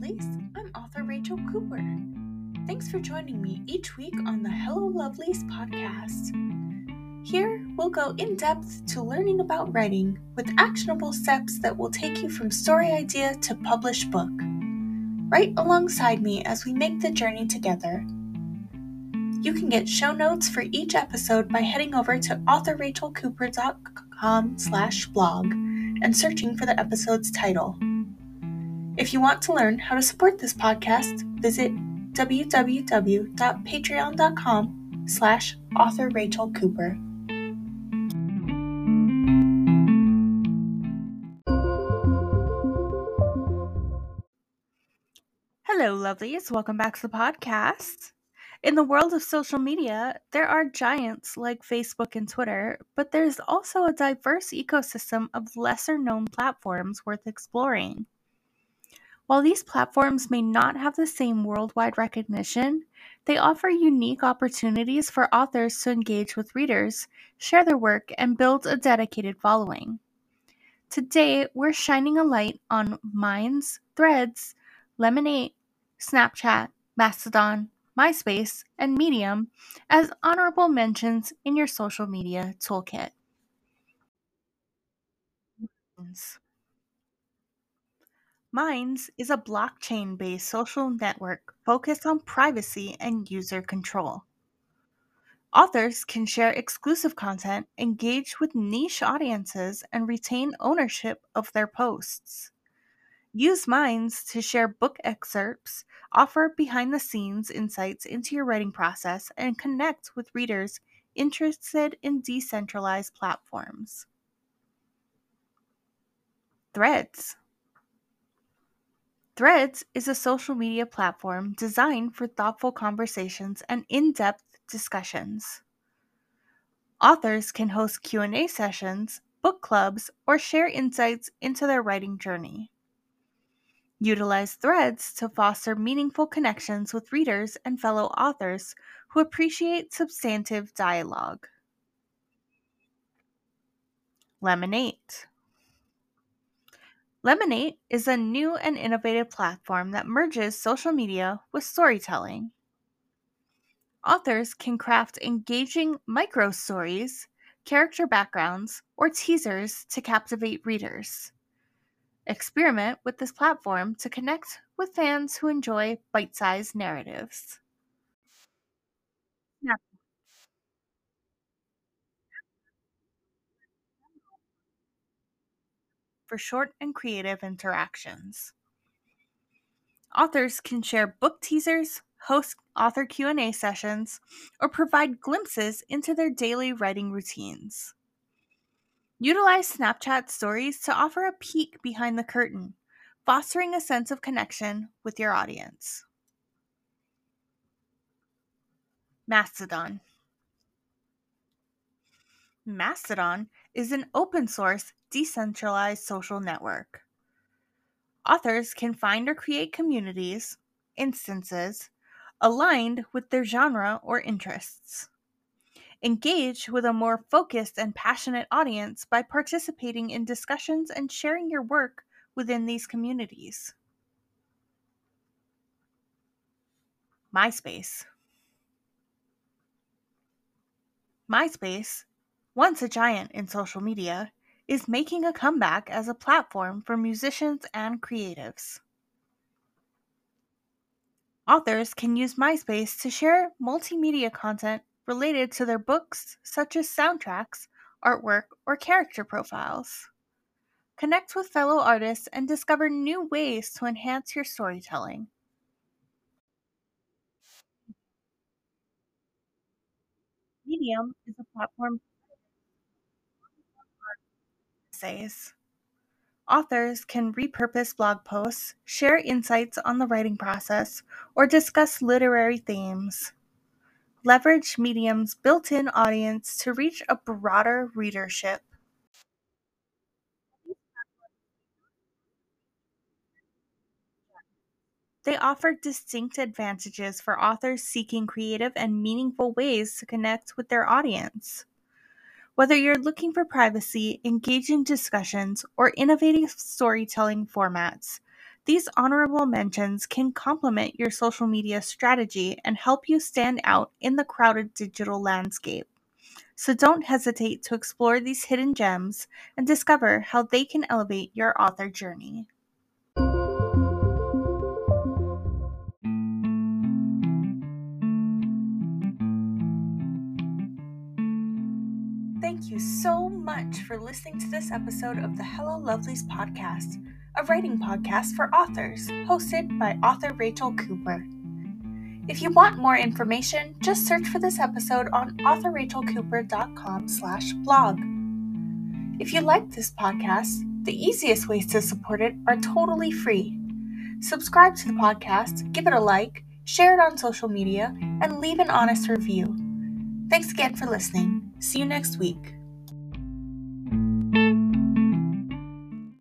I'm author Rachel Cooper. Thanks for joining me each week on the Hello Lovelies podcast. Here, we'll go in depth to learning about writing with actionable steps that will take you from story idea to published book. Right alongside me as we make the journey together. You can get show notes for each episode by heading over to authorrachelcooper.com slash blog and searching for the episode's title. If you want to learn how to support this podcast, visit www.patreon.com slash author Rachel Cooper. Hello, lovelies. Welcome back to the podcast. In the world of social media, there are giants like Facebook and Twitter, but there's also a diverse ecosystem of lesser known platforms worth exploring. While these platforms may not have the same worldwide recognition, they offer unique opportunities for authors to engage with readers, share their work, and build a dedicated following. Today, we're shining a light on Minds, Threads, Lemon8, Snapchat, Mastodon, MySpace, and Medium as honorable mentions in your social media toolkit. Minds is a blockchain based social network focused on privacy and user control. Authors can share exclusive content, engage with niche audiences, and retain ownership of their posts. Use Minds to share book excerpts, offer behind the scenes insights into your writing process, and connect with readers interested in decentralized platforms. Threads Threads is a social media platform designed for thoughtful conversations and in-depth discussions. Authors can host Q&A sessions, book clubs, or share insights into their writing journey. Utilize threads to foster meaningful connections with readers and fellow authors who appreciate substantive dialogue. Lemon8 Lemon8 is a new and innovative platform that merges social media with storytelling. Authors can craft engaging micro stories, character backgrounds, or teasers to captivate readers. Experiment with this platform to connect with fans who enjoy bite sized narratives. For short and creative interactions. Authors can share book teasers, host author Q&A sessions, or provide glimpses into their daily writing routines. Utilize Snapchat stories to offer a peek behind the curtain, fostering a sense of connection with your audience. Mastodon Mastodon is an open source, decentralized social network. Authors can find or create communities, instances, aligned with their genre or interests. Engage with a more focused and passionate audience by participating in discussions and sharing your work within these communities. MySpace. MySpace once a giant in social media, is making a comeback as a platform for musicians and creatives. Authors can use MySpace to share multimedia content related to their books, such as soundtracks, artwork, or character profiles. Connect with fellow artists and discover new ways to enhance your storytelling. Medium is a platform essays. Authors can repurpose blog posts, share insights on the writing process, or discuss literary themes. Leverage Medium's built in audience to reach a broader readership. They offer distinct advantages for authors seeking creative and meaningful ways to connect with their audience. Whether you're looking for privacy, engaging discussions, or innovative storytelling formats, These honorable mentions can complement your social media strategy and help you stand out in the crowded digital landscape. So don't hesitate to explore these hidden gems and discover how they can elevate your author journey. So much for listening to this episode of the Hello Lovelies podcast, a writing podcast for authors, hosted by author Rachel Cooper. If you want more information, just search for this episode on authorrachelcooper.com slash blog. If you like this podcast, the easiest ways to support it are totally free. Subscribe to the podcast, give it a like, share it on social media, and leave an honest review. Thanks again for listening. See you next week.